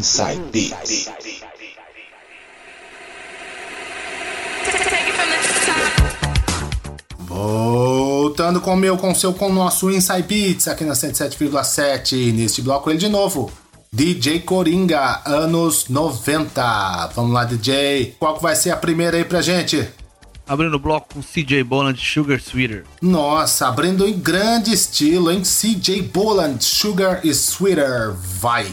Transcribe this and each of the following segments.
Inside Beats. Voltando com o meu, com o seu, com o nosso Inside Beats aqui na 107,7. Neste bloco ele de novo. DJ Coringa, anos 90. Vamos lá, DJ. Qual que vai ser a primeira aí pra gente? Abrindo o bloco com CJ Boland, Sugar Sweeter. Nossa, abrindo em grande estilo, hein? CJ Boland, Sugar Sweeter. Vai.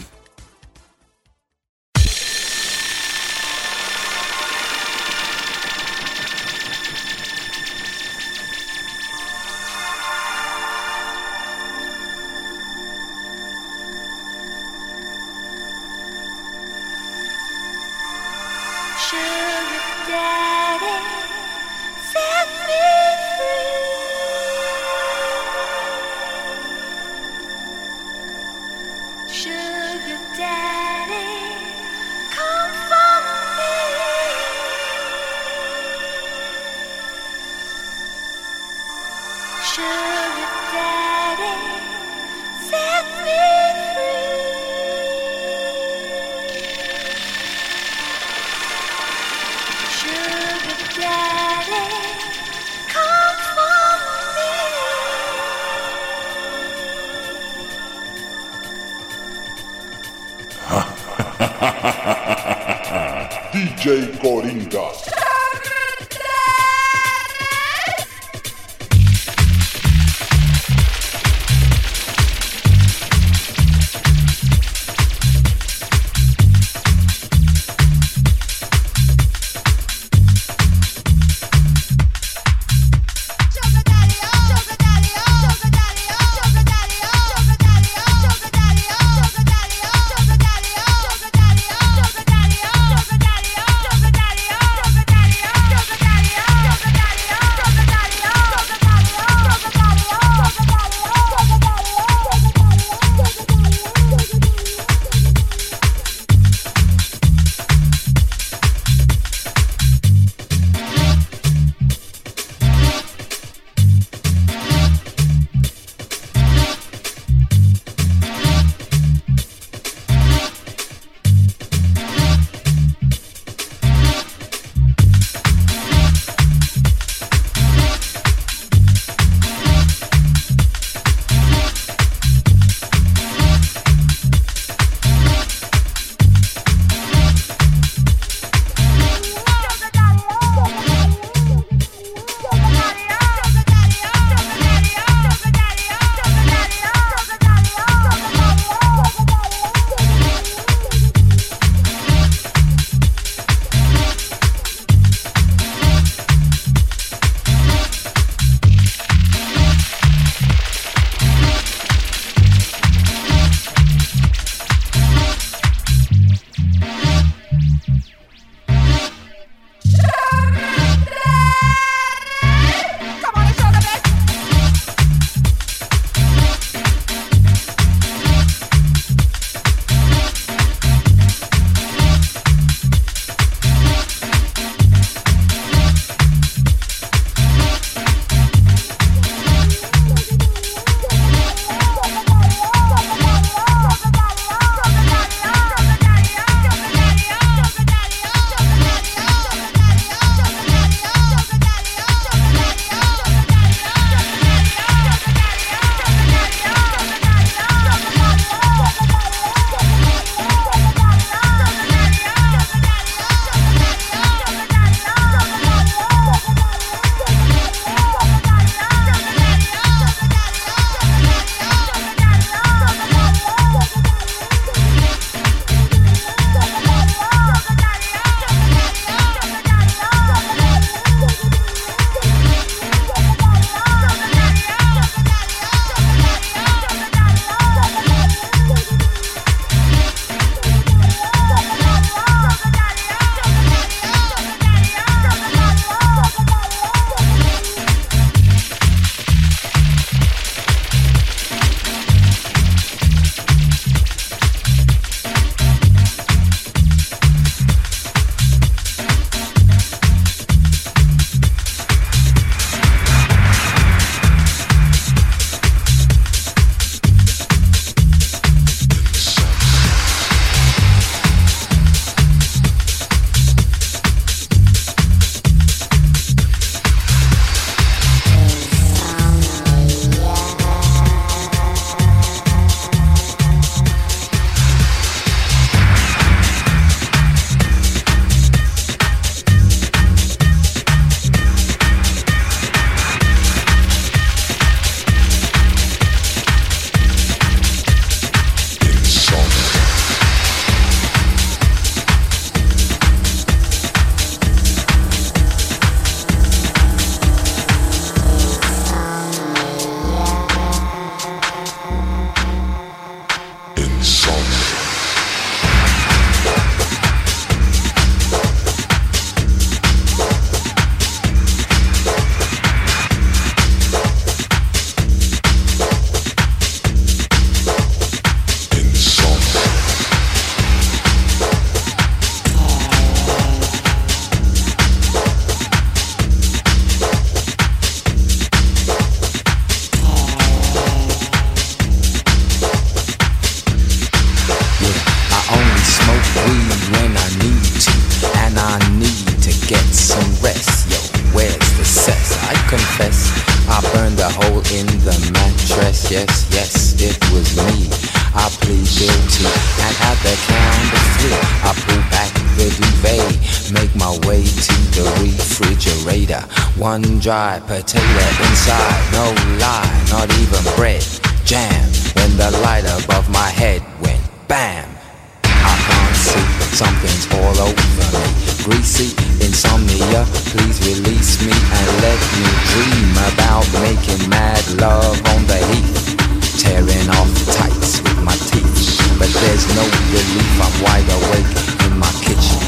DJ Coringa. My way to the refrigerator. One dry potato inside, no lie, not even bread. Jam when the light above my head went bam. I can't see, something's all over me. Greasy insomnia, please release me and let me dream about making mad love on the heath. Tearing off tights with my teeth. But there's no relief, I'm wide awake in my kitchen.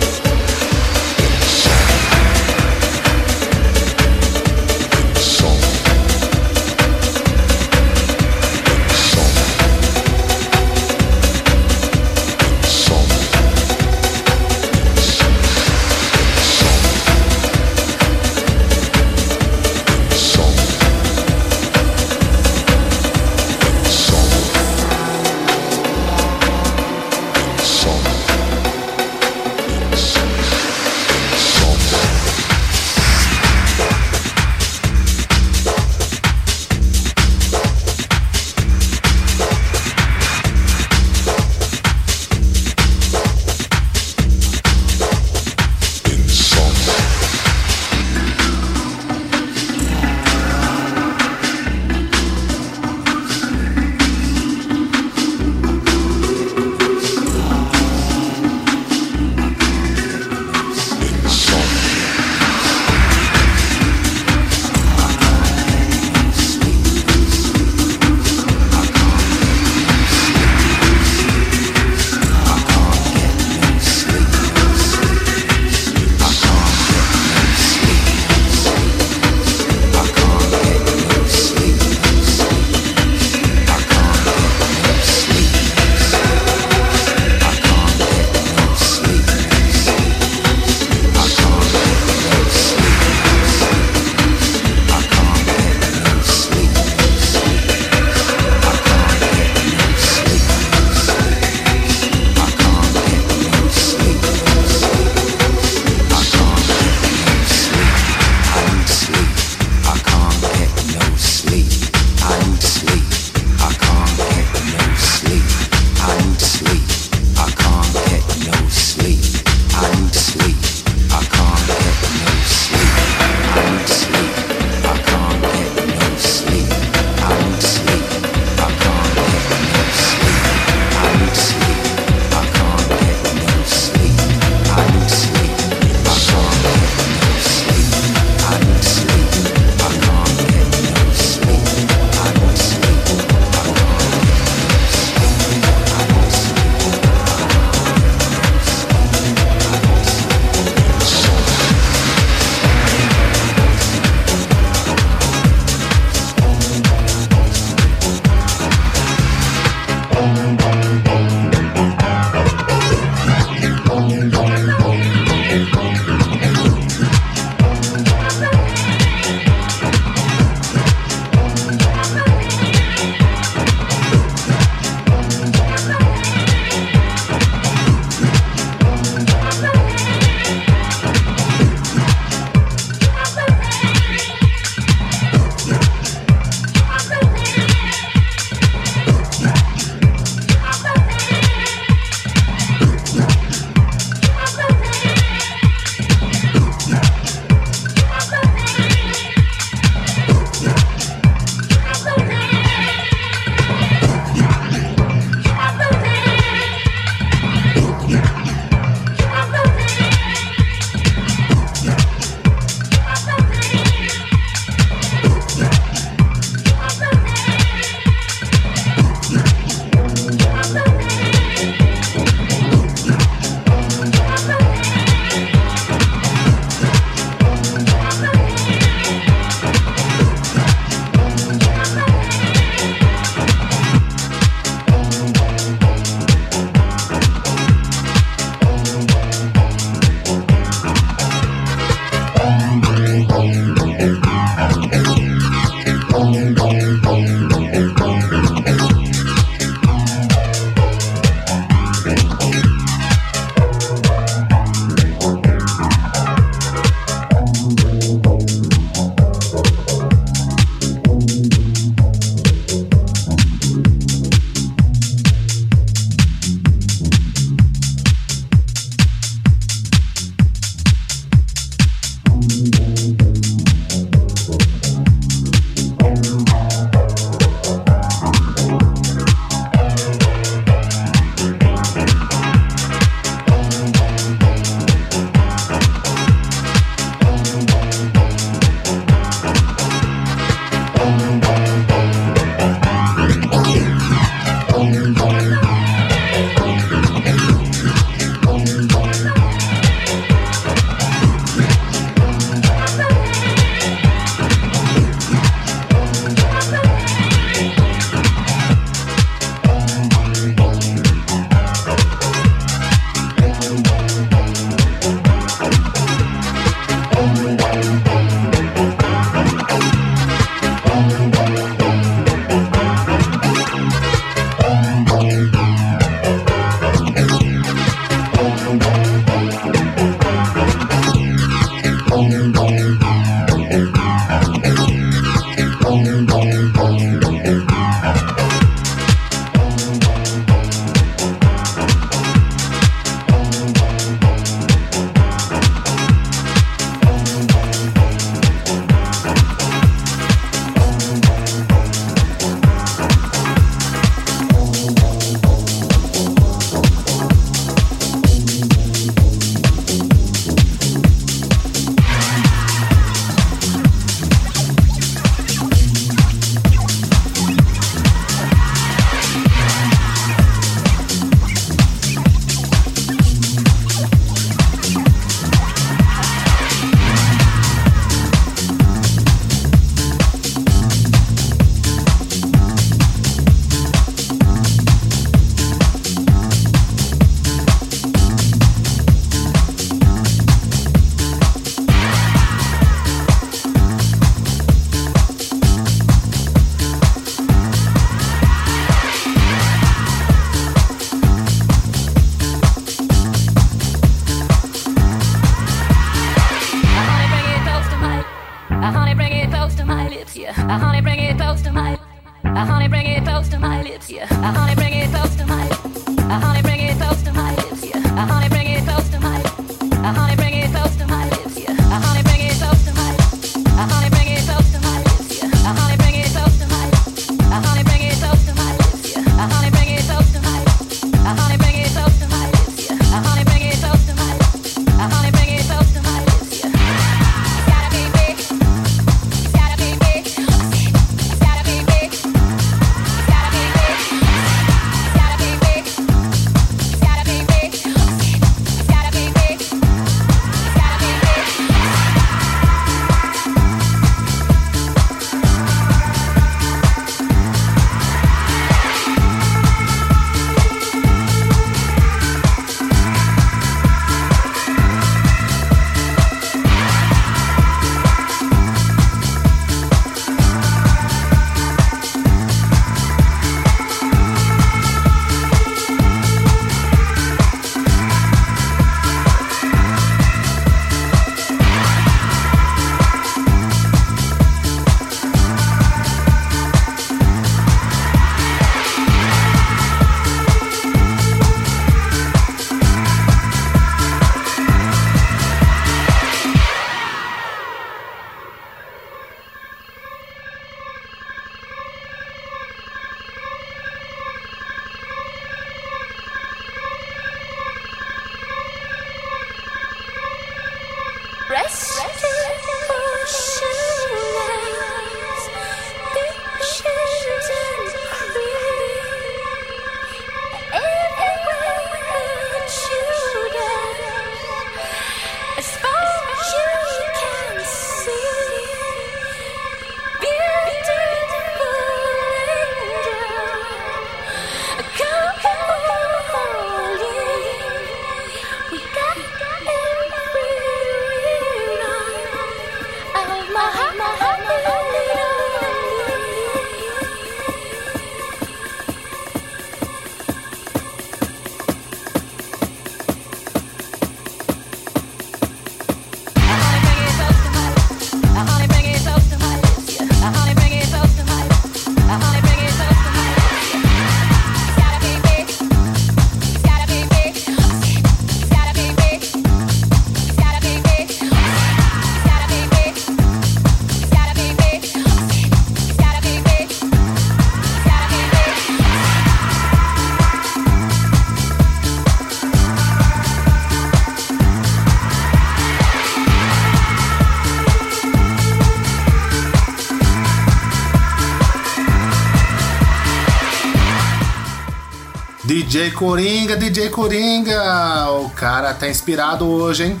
DJ Coringa, DJ Coringa. O cara tá inspirado hoje, hein?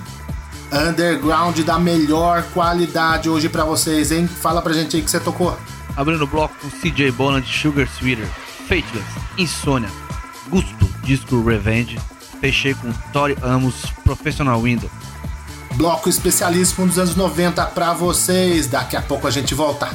Underground da melhor qualidade hoje para vocês, hein? Fala pra gente aí que você tocou. Abrindo o bloco com CJ Boland, Sugar Sweeter, Fateless, Insônia, Gusto, Disco Revenge. Fechei com Tori Amos, Professional Window. Bloco especialíssimo dos anos 90 pra vocês. Daqui a pouco a gente volta.